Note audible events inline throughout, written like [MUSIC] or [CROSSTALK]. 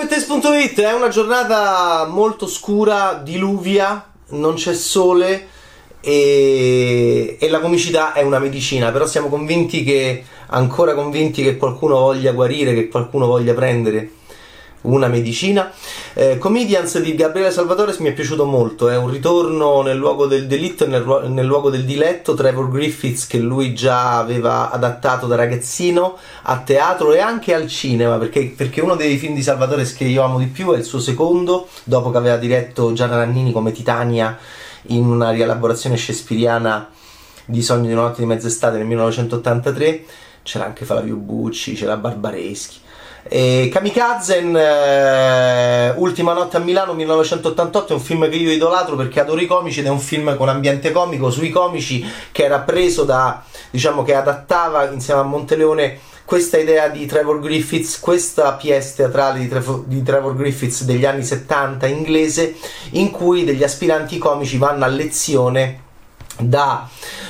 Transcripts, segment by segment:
Bettes.it è una giornata molto scura, diluvia, non c'è sole e, e, la comicità è una medicina, però siamo convinti che, ancora convinti che qualcuno voglia guarire, che qualcuno voglia prendere una medicina. Eh, Comedians di Gabriele Salvatore mi è piaciuto molto, è un ritorno nel luogo del delitto e nel, nel, luogo del diletto. Trevor Griffiths, che lui già aveva adattato da ragazzino a teatro e anche al cinema, perché, perché uno dei film di Salvatore che io amo di più è il suo secondo, dopo che aveva diretto Gianna Nannini come Titania in una rielaborazione shakespeariana di Sogno di una notte di mezz'estate nel 1983. C'era anche Flavio Bucci, c'era Barbareschi. E Kamikazen, eh, Ultima notte a Milano 1988, è un film che io idolatro perché adoro i comici ed è un film con ambiente comico sui comici che era preso da, diciamo che adattava insieme a Monteleone questa idea di Trevor Griffiths, questa pièce teatrale di, Trevor, di Trevor Griffiths degli anni 70 inglese in cui degli aspiranti comici vanno a lezione da,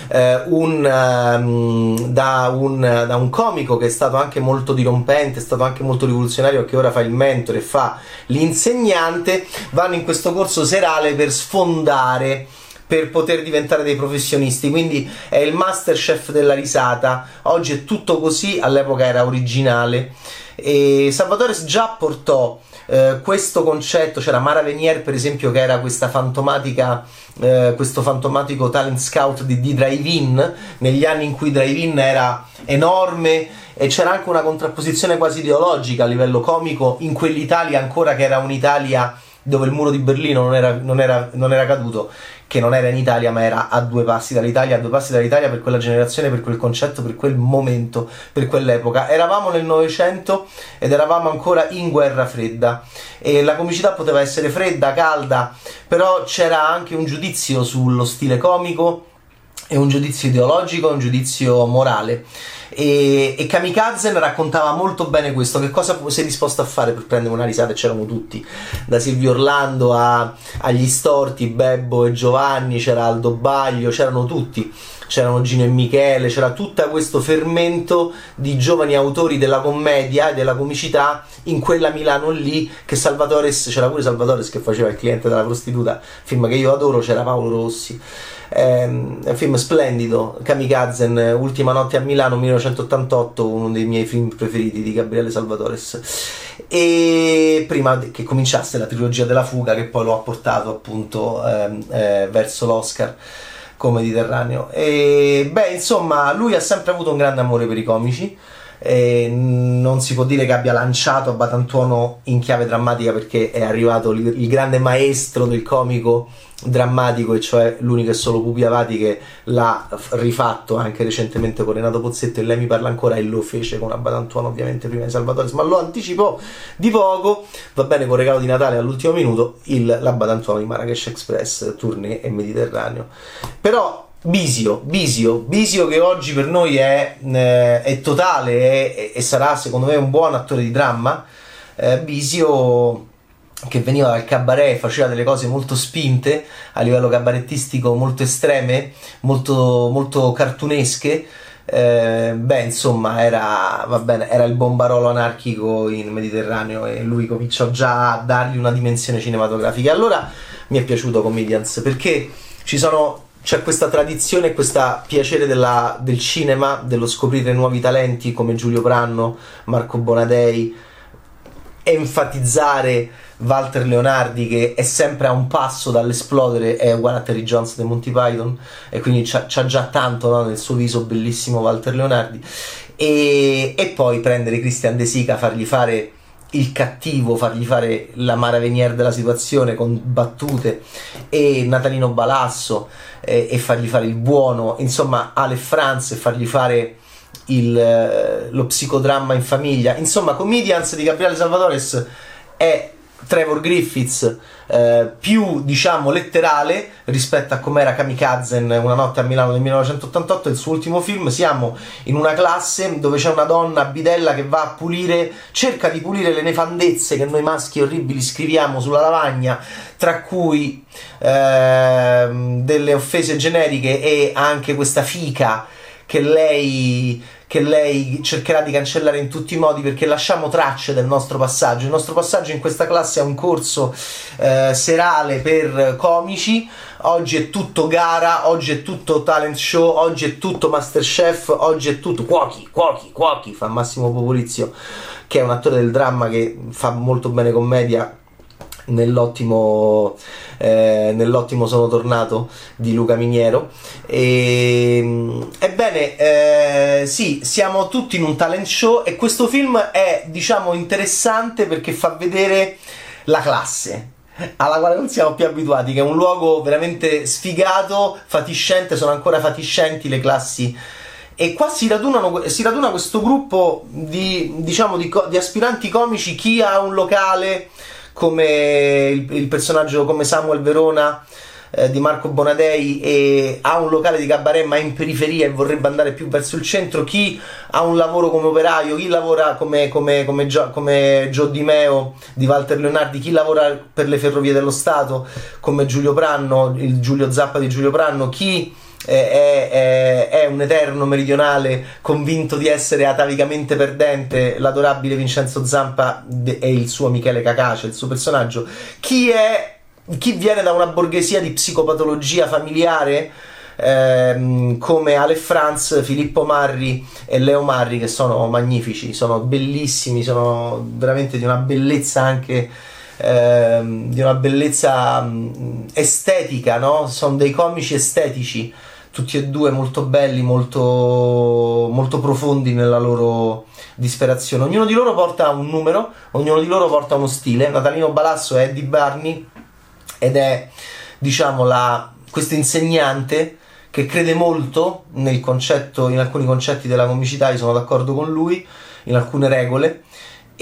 eh, un, um, da, un, da, un, comico che è stato anche molto dirompente, è stato anche molto rivoluzionario, che ora fa il mentore e fa l'insegnante, vanno in questo corso serale per sfondare per poter diventare dei professionisti. Quindi è il masterchef della risata. Oggi è tutto così, all'epoca era originale. E Salvatore già portò eh, questo concetto, c'era Mara Venier per esempio che era questa fantomatica, eh, questo fantomatico talent scout di, di Drive-In, negli anni in cui Drive-In era enorme e c'era anche una contrapposizione quasi ideologica a livello comico in quell'Italia ancora che era un'Italia dove il muro di Berlino non era, non era, non era caduto che non era in Italia ma era a due passi dall'Italia, a due passi dall'Italia per quella generazione, per quel concetto, per quel momento, per quell'epoca. Eravamo nel Novecento ed eravamo ancora in guerra fredda e la comicità poteva essere fredda, calda, però c'era anche un giudizio sullo stile comico e un giudizio ideologico, un giudizio morale. E, e Kamikaze raccontava molto bene questo, che cosa sei disposto a fare per prendere una risata, c'erano tutti, da Silvio Orlando a, agli storti, Bebbo e Giovanni, c'era Aldo Baglio, c'erano tutti c'erano Gino e Michele, c'era tutto questo fermento di giovani autori della commedia e della comicità in quella Milano lì che Salvatores, c'era pure Salvatores che faceva il cliente della prostituta, film che io adoro, c'era Paolo Rossi. È un film splendido, Kamikazen, Ultima notte a Milano 1988, uno dei miei film preferiti di Gabriele Salvatores. E prima che cominciasse la trilogia della fuga, che poi lo ha portato appunto eh, eh, verso l'Oscar come Mediterraneo. E beh, insomma, lui ha sempre avuto un grande amore per i comici. E non si può dire che abbia lanciato Batantuono in chiave drammatica perché è arrivato il, il grande maestro del comico drammatico e cioè l'unico e solo Pupi Avati che l'ha rifatto anche recentemente con Renato Pozzetto e lei mi parla ancora e lo fece con Abatantuono ovviamente prima di Salvatore ma lo anticipò di poco. Va bene con regalo di Natale all'ultimo minuto il, l'Abatantuono di Marrakesh Express tournée e Mediterraneo. Però Bisio, Bisio, Bisio che oggi per noi è, eh, è totale è, e sarà secondo me un buon attore di dramma eh, Bisio che veniva dal cabaret, faceva delle cose molto spinte a livello cabarettistico, molto estreme, molto, molto cartunesche. Eh, beh, insomma, era, bene, era, il bombarolo anarchico in Mediterraneo e lui cominciò già a dargli una dimensione cinematografica. Allora mi è piaciuto Comedians perché ci sono c'è questa tradizione questo piacere della, del cinema, dello scoprire nuovi talenti come Giulio Pranno, Marco Bonadei, enfatizzare Walter Leonardi che è sempre a un passo dall'esplodere è uguale a Terry Jones dei Monty Python e quindi c'ha, c'ha già tanto no, nel suo viso bellissimo Walter Leonardi. E, e poi prendere Christian De Sica fargli fare il cattivo, fargli fare la maravenier della situazione con battute e Natalino Balasso eh, e fargli fare il buono, insomma Ale Franz e fargli fare il, eh, lo psicodramma in famiglia. Insomma, Comedians di Gabriele Salvatores è Trevor Griffiths eh, più diciamo letterale rispetto a com'era Kamikazen Una notte a Milano del 1988 il suo ultimo film. Siamo in una classe dove c'è una donna bidella che va a pulire cerca di pulire le nefandezze che noi maschi orribili scriviamo sulla lavagna tra cui eh, delle offese generiche e anche questa fica che lei che lei cercherà di cancellare in tutti i modi perché lasciamo tracce del nostro passaggio. Il nostro passaggio in questa classe è un corso eh, serale per comici. Oggi è tutto gara, oggi è tutto talent show, oggi è tutto Masterchef, oggi è tutto cuochi, cuochi, cuochi, fa Massimo Popolizio, che è un attore del dramma che fa molto bene commedia nell'ottimo, eh, nell'ottimo Sono tornato di Luca Miniero. E, ebbene, eh, sì, siamo tutti in un talent show e questo film è, diciamo, interessante perché fa vedere la classe alla quale non siamo più abituati, che è un luogo veramente sfigato, fatiscente, sono ancora fatiscenti le classi e qua si, si raduna questo gruppo di, diciamo, di, di, aspiranti comici, chi ha un locale, come il, il personaggio come Samuel Verona eh, di Marco Bonadei e ha un locale di cabaret ma in periferia e vorrebbe andare più verso il centro, chi ha un lavoro come operaio, chi lavora come, come, come, Gio, come Gio Di Meo di Walter Leonardi, chi lavora per le ferrovie dello Stato come Giulio Pranno, il Giulio Zappa di Giulio Pranno, chi è, è, è, eterno meridionale convinto di essere atavicamente perdente, l'adorabile Vincenzo Zampa e il suo Michele Cacace, il suo personaggio. Chi è chi viene da una borghesia di psicopatologia familiare ehm, come Ale Franz, Filippo Marri e Leo Marri che sono magnifici, sono bellissimi, sono veramente di una bellezza anche ehm, di una bellezza mh, estetica, no? Sono dei comici estetici tutti e due molto belli, molto, molto profondi nella loro disperazione. Ognuno di loro porta un numero, ognuno di loro porta uno stile. Natalino Balasso è Eddie Barney ed è, diciamo, questo insegnante che crede molto concetto, in alcuni concetti della comicità, io sono d'accordo con lui, in alcune regole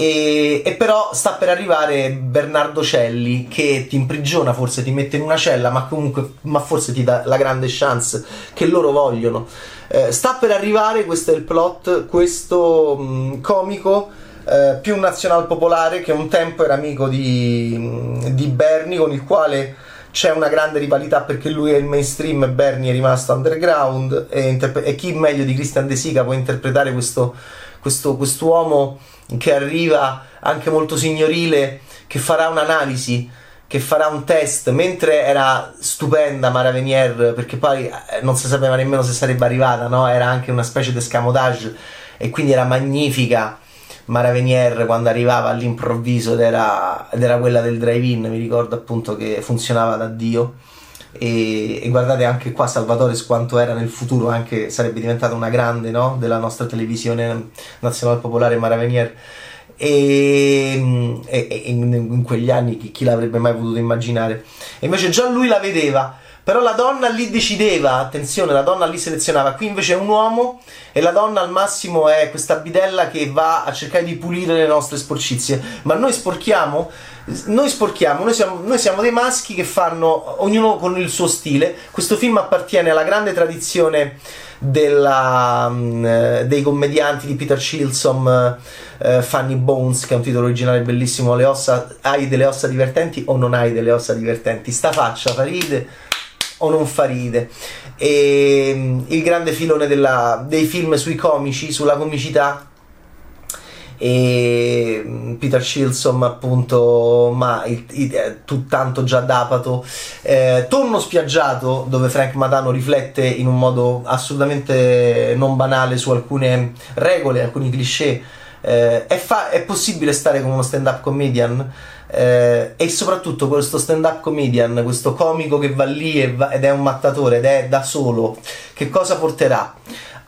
e, e, però sta per arrivare Bernardo Celli che ti imprigiona, forse ti mette in una cella, ma comunque, ma forse ti dà la grande chance che loro vogliono. Eh, sta per arrivare, questo è il plot, questo mh, mm, comico eh, più nazional popolare che un tempo era amico di, mm, di Bernie, con il quale c'è una grande rivalità perché lui è il mainstream e Bernie è rimasto underground e, interpre- e chi meglio di Christian De Sica può interpretare questo, questo quest'uomo che arriva anche molto signorile, che farà un'analisi, che farà un test, mentre era stupenda Mara Venier, perché poi eh, non si sapeva nemmeno se sarebbe arrivata, no? era anche una specie di escamotage e quindi era magnifica. Mara Venier quando arrivava all'improvviso ed era, ed era quella del drive-in, mi ricordo appunto che funzionava da Dio. E, e, guardate anche qua Salvatore quanto era nel futuro anche sarebbe diventata una grande no? della nostra televisione nazionale popolare Maravenier e, e, e in, in, quegli anni chi, chi, l'avrebbe mai potuto immaginare e invece già lui la vedeva però la donna lì decideva attenzione la donna lì selezionava qui invece è un uomo e la donna al massimo è questa bidella che va a cercare di pulire le nostre sporcizie ma noi sporchiamo noi sporchiamo, noi siamo, noi siamo, dei maschi che fanno ognuno con il suo stile. Questo film appartiene alla grande tradizione della, um, dei commedianti di Peter Chilsom, uh, Funny Bones, che è un titolo originale bellissimo. Le ossa, hai delle ossa divertenti o non hai delle ossa divertenti? Sta faccia fa ride o non fa ride? E, um, il grande filone della, dei film sui comici, sulla comicità e mm, Peter Shilson appunto ma il, eh, già dapato eh, Tonno spiaggiato dove Frank Madano riflette in un modo assolutamente non banale su alcune regole, alcuni cliché eh, è, fa- è, possibile stare con uno stand up comedian eh, e soprattutto questo stand up comedian questo comico che va lì va- ed è un mattatore ed è da solo che cosa porterà?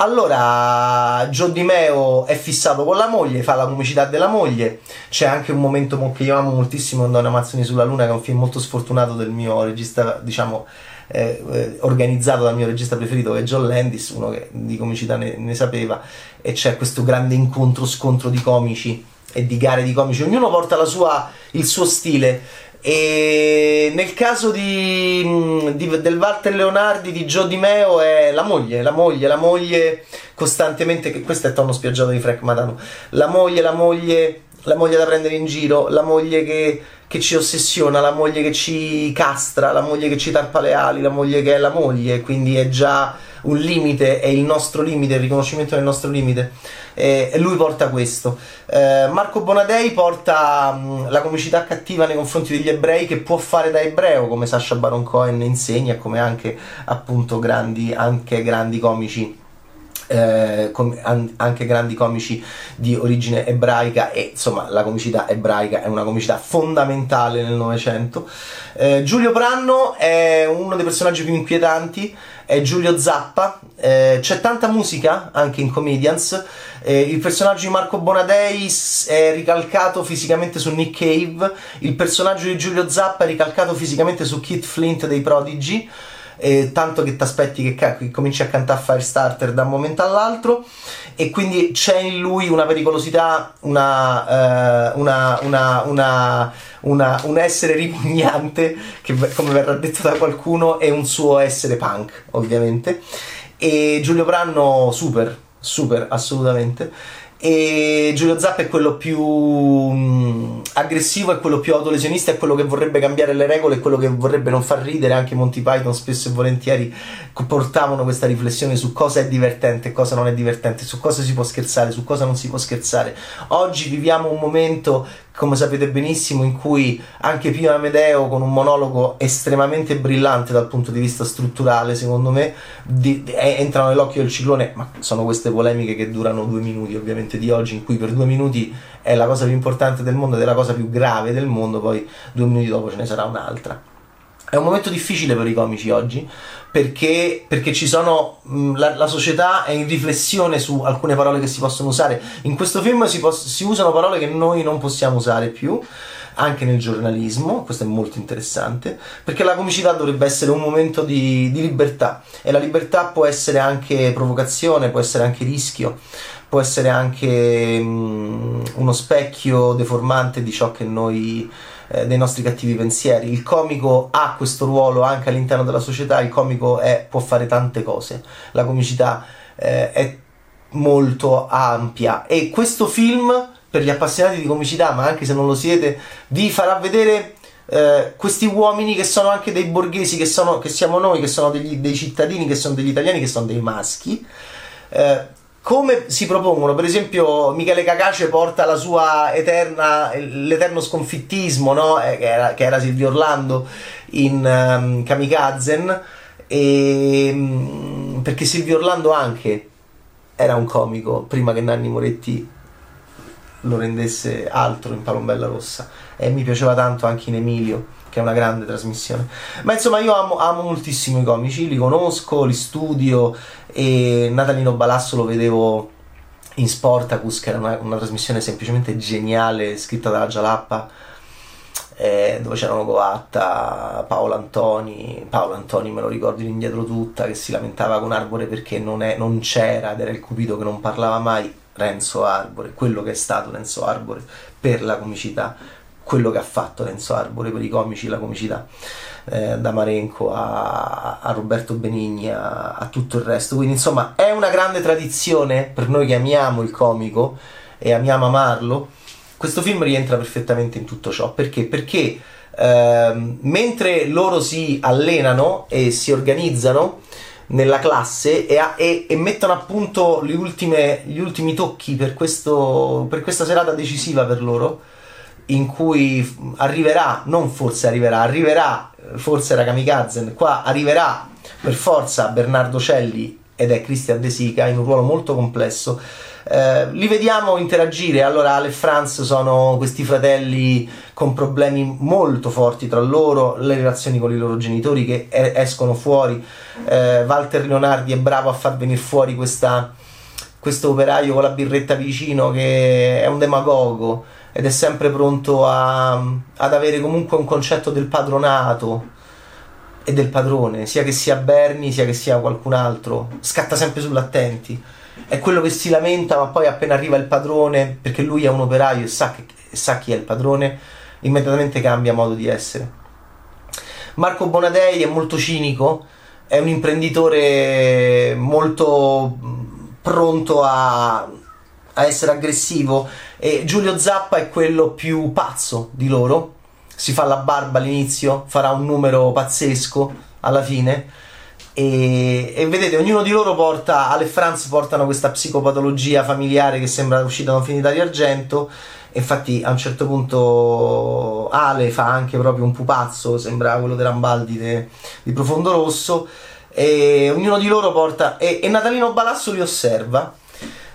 Allora, Joe Di Meo è fissato con la moglie, fa la comicità della moglie. C'è anche un momento che io amo moltissimo in Donne Amazzoni sulla Luna, che è un film molto sfortunato del mio regista, diciamo, eh, eh, organizzato dal mio regista preferito, che è John Landis, uno che di comicità ne, ne sapeva. E c'è questo grande incontro-scontro di comici e di gare di comici. Ognuno porta sua, il suo stile. E nel caso di, mm, di, del Walter Leonardi di Joe Di Meo è la moglie, la moglie, la moglie costantemente, che questo è tono spiaggiato di Frank Madano, la moglie, la moglie, la moglie da prendere in giro, la moglie che, che ci ossessiona, la moglie che ci castra, la moglie che ci tarpa le ali, la moglie che è la moglie, quindi è già un limite, è il nostro limite, il riconoscimento del nostro limite. E lui porta questo. Eh, Marco Bonadei porta mh, la comicità cattiva nei confronti degli ebrei che può fare da ebreo, come Sasha Baron Cohen insegna, come anche appunto grandi, anche grandi comici eh, com- an- anche grandi comici di origine ebraica e insomma la comicità ebraica è una comicità fondamentale nel Novecento. Eh, Giulio Branno è uno dei personaggi più inquietanti, è Giulio Zappa, eh, c'è tanta musica anche in Comedians, eh, il personaggio di Marco Bonadei è ricalcato fisicamente su Nick Cave, il personaggio di Giulio Zappa è ricalcato fisicamente su Keith Flint dei Prodigy eh, tanto che ti aspetti che, che cominci a cantare Firestarter da un momento all'altro e quindi c'è in lui una pericolosità, una, eh, una, una, un essere ripugnante, che come verrà detto da qualcuno, e un suo essere punk, ovviamente. E Giulio Branno, super, super, assolutamente e Giulio Zappa è quello più mh, mm, aggressivo, è quello più autolesionista, è quello che vorrebbe cambiare le regole, è quello che vorrebbe non far ridere, anche Monty Python spesso e volentieri portavano questa riflessione su cosa è divertente e cosa non è divertente, su cosa si può scherzare, su cosa non si può scherzare. Oggi viviamo un momento come sapete benissimo, in cui anche Pio Amedeo, con un monologo estremamente brillante dal punto di vista strutturale, secondo me, di, di, entrano nell'occhio del ciclone, ma sono queste polemiche che durano due minuti, ovviamente, di oggi, in cui per due minuti è la cosa più importante del mondo ed è la cosa più grave del mondo, poi due minuti dopo ce ne sarà un'altra. È un momento difficile per i comici oggi perché, perché ci sono mh, la, la, società è in riflessione su alcune parole che si possono usare. In questo film si, poss- si usano parole che noi non possiamo usare più anche nel giornalismo, questo è molto interessante, perché la comicità dovrebbe essere un momento di, di, libertà e la libertà può essere anche provocazione, può essere anche rischio, può essere anche mh, uno specchio deformante di ciò che noi eh, dei nostri cattivi pensieri. Il comico ha questo ruolo anche all'interno della società, il comico è, può fare tante cose, la comicità eh, è molto ampia e questo film per gli appassionati di comicità, ma anche se non lo siete, vi farà vedere eh, questi uomini che sono anche dei borghesi, che, sono, che siamo noi, che sono degli, dei cittadini, che sono degli italiani, che sono dei maschi. Eh, come si propongono, per esempio Michele Cacace porta la sua eterna, l'eterno sconfittismo, no? eh, che, era, che, era, Silvio Orlando in um, Kamikazen, e, um, perché Silvio Orlando anche era un comico prima che Nanni Moretti lo rendesse altro in Palombella Rossa. E mi piaceva tanto anche in Emilio che è una grande trasmissione. Ma insomma, io amo, amo moltissimo i comici, li conosco, li studio e Natalino Balasso lo vedevo in Sportacus, che era una, una trasmissione semplicemente geniale, scritta dalla Gialappa. Eh, dove c'erano Coatta, Paolo Antoni, Paolo Antoni me lo ricordo indietro tutta, che si lamentava con Arbore perché non, è, non c'era ed era il Cupido che non parlava mai, Renzo Arbore, quello che è stato Renzo Arbore per la comicità, quello che ha fatto Renzo Arbore per i comici, la comicità, eh, da Marenco a, a Roberto Benigni a, a, tutto il resto. Quindi insomma è una grande tradizione per noi che amiamo il comico e amiamo amarlo. Questo film rientra perfettamente in tutto ciò. Perché? Perché eh, mentre loro si allenano e si organizzano nella classe e, a, e, e mettono a punto ultime, gli ultimi tocchi per, questo, per questa serata decisiva per loro, in cui arriverà, non forse arriverà, arriverà, forse era Kamikaze, qua arriverà per forza Bernardo Celli ed è Christian De Sica in un ruolo molto complesso. Eh, li vediamo interagire. Allora, Ale e Franz sono questi fratelli con problemi molto forti tra loro, le relazioni con i loro genitori che escono fuori. Eh, Walter Leonardi è bravo a far venire fuori questa, questo operaio con la birretta vicino che è un demagogo ed è sempre pronto a, ad avere comunque un concetto del padronato e del padrone, sia che sia Bernie sia che sia qualcun altro, scatta sempre sull'attenti. È quello che si lamenta, ma poi appena arriva il padrone, perché lui è un operaio e sa, che, sa chi è il padrone, immediatamente cambia modo di essere. Marco Bonadei è molto cinico, è un imprenditore molto pronto a a essere aggressivo e Giulio Zappa è quello più pazzo di loro si fa la barba all'inizio, farà un numero pazzesco alla fine. E, e, vedete, ognuno di loro porta, Ale e Franz portano questa psicopatologia familiare che sembra uscita da un film di Dario Argento. Infatti, a un certo punto, Ale fa anche proprio un pupazzo, sembra quello di Rambaldi de, di Profondo Rosso. E ognuno di loro porta. E, e Natalino Balasso li osserva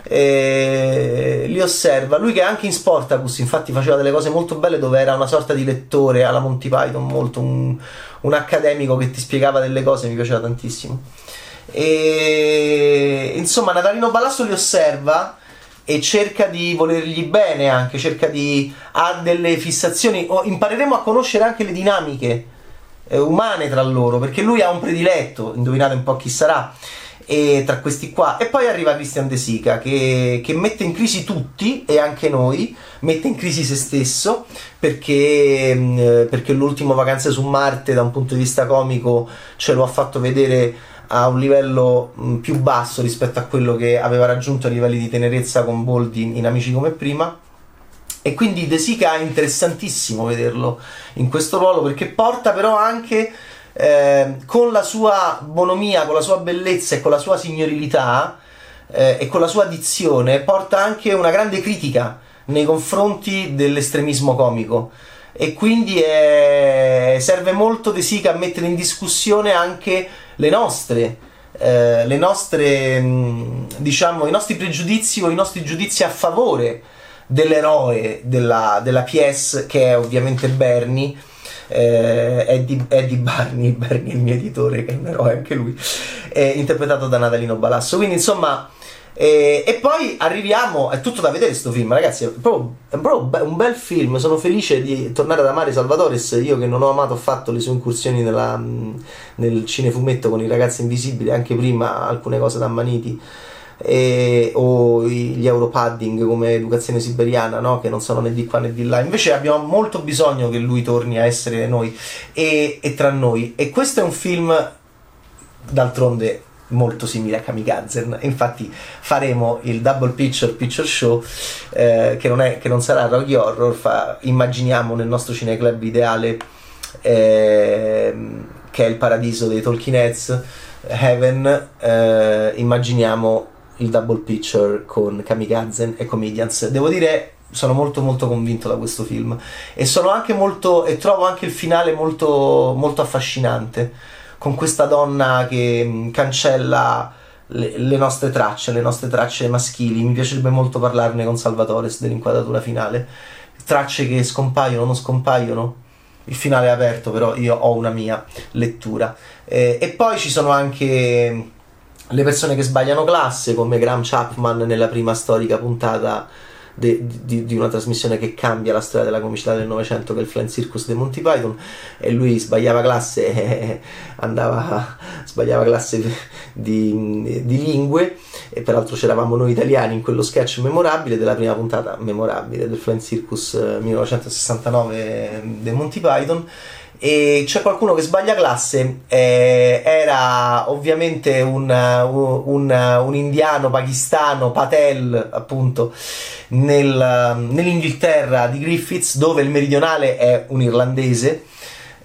e li osserva. Lui che anche in Sportacus, infatti, faceva delle cose molto belle dove era una sorta di lettore alla Monty Python, molto un, un accademico che ti spiegava delle cose, mi piaceva tantissimo. E insomma, Natalino Balasso li osserva e cerca di volergli bene anche, cerca di ha delle fissazioni, o impareremo a conoscere anche le dinamiche eh, umane tra loro, perché lui ha un prediletto, indovinate un po' chi sarà e tra questi qua. E poi arriva Christian De Sica che, che, mette in crisi tutti e anche noi, mette in crisi se stesso perché, mm, perché l'ultimo Vacanze su Marte da un punto di vista comico ce lo ha fatto vedere a un livello mm, più basso rispetto a quello che aveva raggiunto a livelli di tenerezza con Boldi in Amici come prima. E quindi De Sica è interessantissimo vederlo in questo ruolo perché porta però anche eh, con la sua bonomia, con la sua bellezza e con la sua signorilità eh, e con la sua dizione, porta anche una grande critica nei confronti dell'estremismo comico. E quindi è, serve molto De Sica a mettere in discussione anche le nostre, eh, le nostre, diciamo, i nostri pregiudizi o i nostri giudizi a favore dell'eroe della, della pièce che è ovviamente Bernie eh, Eddie, Eddie Barney, [LAUGHS] Barney il mio editore, che è un eroe anche lui, è interpretato da Natalino Balasso. Quindi insomma... E, e, poi arriviamo, è tutto da vedere questo film, ragazzi. È proprio, è proprio, un bel film. Sono felice di tornare ad amare Salvatores. Io che non ho amato affatto le sue incursioni nella, nel cinefumetto con i ragazzi invisibili, anche prima alcune cose da Maniti e, o gli Europadding come educazione siberiana, no? che non sono né di qua né di là. Invece abbiamo molto bisogno che lui torni a essere noi e, e tra noi. E questo è un film, d'altronde, molto simile a Kamikaze. Infatti faremo il Double Picture Picture Show eh, che, non è, che, non sarà Rocky Horror, fa, immaginiamo nel nostro cineclub ideale eh, che è il paradiso dei Talking Heads, Heaven, eh, immaginiamo il double picture con Kamikaze e Comedians. Devo dire, sono molto molto convinto da questo film e sono anche molto e trovo anche il finale molto molto affascinante con questa donna che mm, cancella le, le, nostre tracce, le nostre tracce maschili. Mi piacerebbe molto parlarne con Salvatore dell'inquadratura finale. Tracce che scompaiono, non scompaiono. Il finale è aperto, però io ho una mia lettura. Eh, e poi ci sono anche le persone che sbagliano classe, come Graham Chapman nella prima storica puntata de, di, di, una trasmissione che cambia la storia della comicità del Novecento, che è il Flying Circus dei Monty Python, e lui sbagliava classe, eh, [LAUGHS] andava, sbagliava classe di, di, lingue, e peraltro c'eravamo noi italiani in quello sketch memorabile della prima puntata memorabile del Flying Circus 1969 eh, dei Monty Python e c'è qualcuno che sbaglia classe, eh, era ovviamente un, un, un, indiano pakistano, Patel appunto, nel, nell'Inghilterra di Griffiths dove il meridionale è un irlandese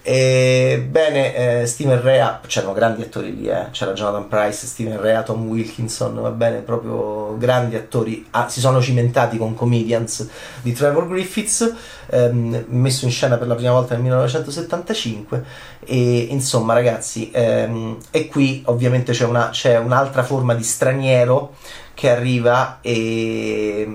e, bene, eh, Steven Rea, c'erano grandi attori lì, eh. c'era Jonathan Price, Steven Rea, Tom Wilkinson, va bene, proprio grandi attori, ah, si sono cimentati con Comedians di Trevor Griffiths, ehm, messo in scena per la prima volta nel 1975 e insomma ragazzi, ehm, e qui ovviamente c'è, una, c'è un'altra forma di straniero che arriva e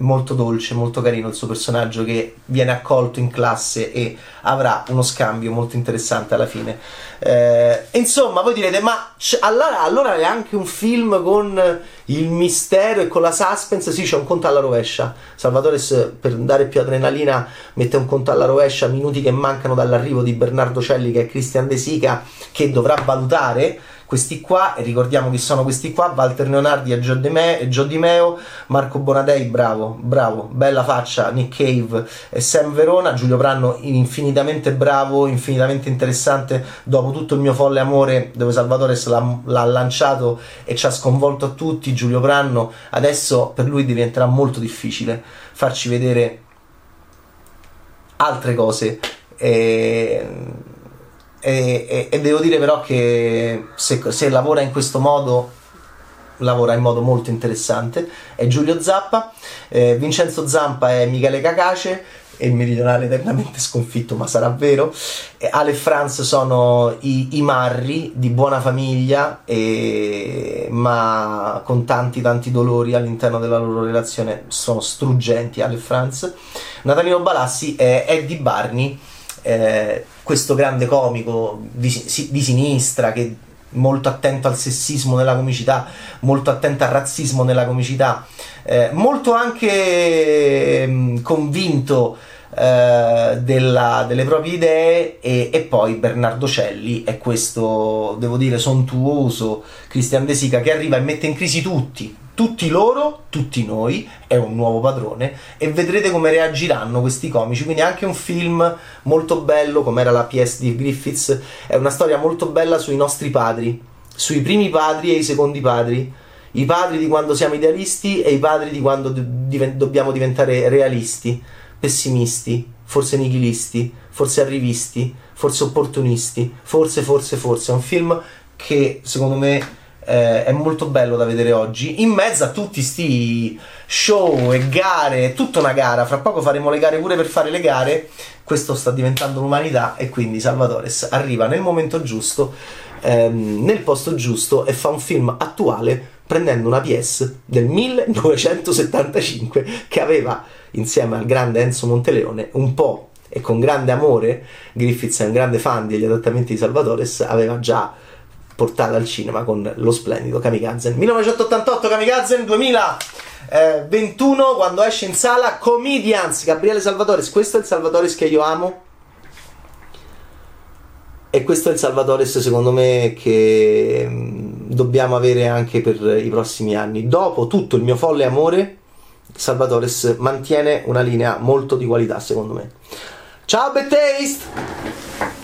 molto dolce, molto carino il suo personaggio che viene accolto in classe e avrà uno scambio molto interessante alla fine. Eh, insomma, voi direte, ma allora, allora, è anche un film con il mistero e con la suspense? Sì, c'è un conto alla rovescia. Salvatore, per dare più adrenalina, mette un conto alla rovescia, minuti che mancano dall'arrivo di Bernardo Celli, che è Christian De Sica, che dovrà valutare questi qua, e ricordiamo chi sono questi qua, Walter Leonardi e Gio, Di Meo, Marco Bonadei, bravo, bravo, bella faccia, Nick Cave e Sam Verona, Giulio Pranno infinitamente bravo, infinitamente interessante, dopo tutto il mio folle amore dove Salvatore l'ha, l'ha lanciato e ci ha sconvolto a tutti, Giulio Pranno, adesso per lui diventerà molto difficile farci vedere altre cose. E, e, e, devo dire però che se, se lavora in questo modo lavora in modo molto interessante è Giulio Zappa eh, Vincenzo Zampa è Michele Cacace e il meridionale eternamente [LAUGHS] sconfitto, ma sarà vero. E Ale e Franz sono i, i marri di buona famiglia, e, ma con tanti tanti dolori all'interno della loro relazione, sono struggenti Ale e Franz. Natalino Balassi è Eddie Barney, eh, questo grande comico di, di sinistra che molto attento al sessismo nella comicità, molto attento al razzismo nella comicità, eh, molto anche mh, convinto eh, della, delle proprie idee e, e, poi Bernardo Celli è questo, devo dire, sontuoso Christian De Sica che arriva e mette in crisi tutti, tutti loro, tutti noi, è un nuovo padrone e vedrete come reagiranno questi comici, quindi anche un film molto bello come era la PS di Griffiths, è una storia molto bella sui nostri padri, sui primi padri e i secondi padri, i padri di quando siamo idealisti e i padri di quando do- dobbiamo diventare realisti pessimisti, forse nichilisti, forse arrivisti, forse opportunisti, forse, forse, forse. È un film che secondo me eh, è molto bello da vedere oggi. In mezzo a tutti sti show e gare, tutta una gara. Fra poco faremo le gare pure per fare le gare. Questo sta diventando l'umanità e quindi Salvatores arriva nel momento giusto, ehm, nel posto giusto e fa un film attuale prendendo una PS del 1975 che aveva insieme al grande Enzo Monteleone un po' e con grande amore Griffiths è un grande fan degli adattamenti di Salvatores aveva già portato al cinema con lo splendido Kamikaze 1988 Kamikaze 2021 quando esce in sala Comedians Gabriele Salvatores questo è il Salvatores che io amo e questo è il Salvatores secondo me che mm, dobbiamo avere anche per i prossimi anni. Dopo tutto il mio folle amore, Salvatores mantiene una linea molto di qualità secondo me. Ciao Bad Taste!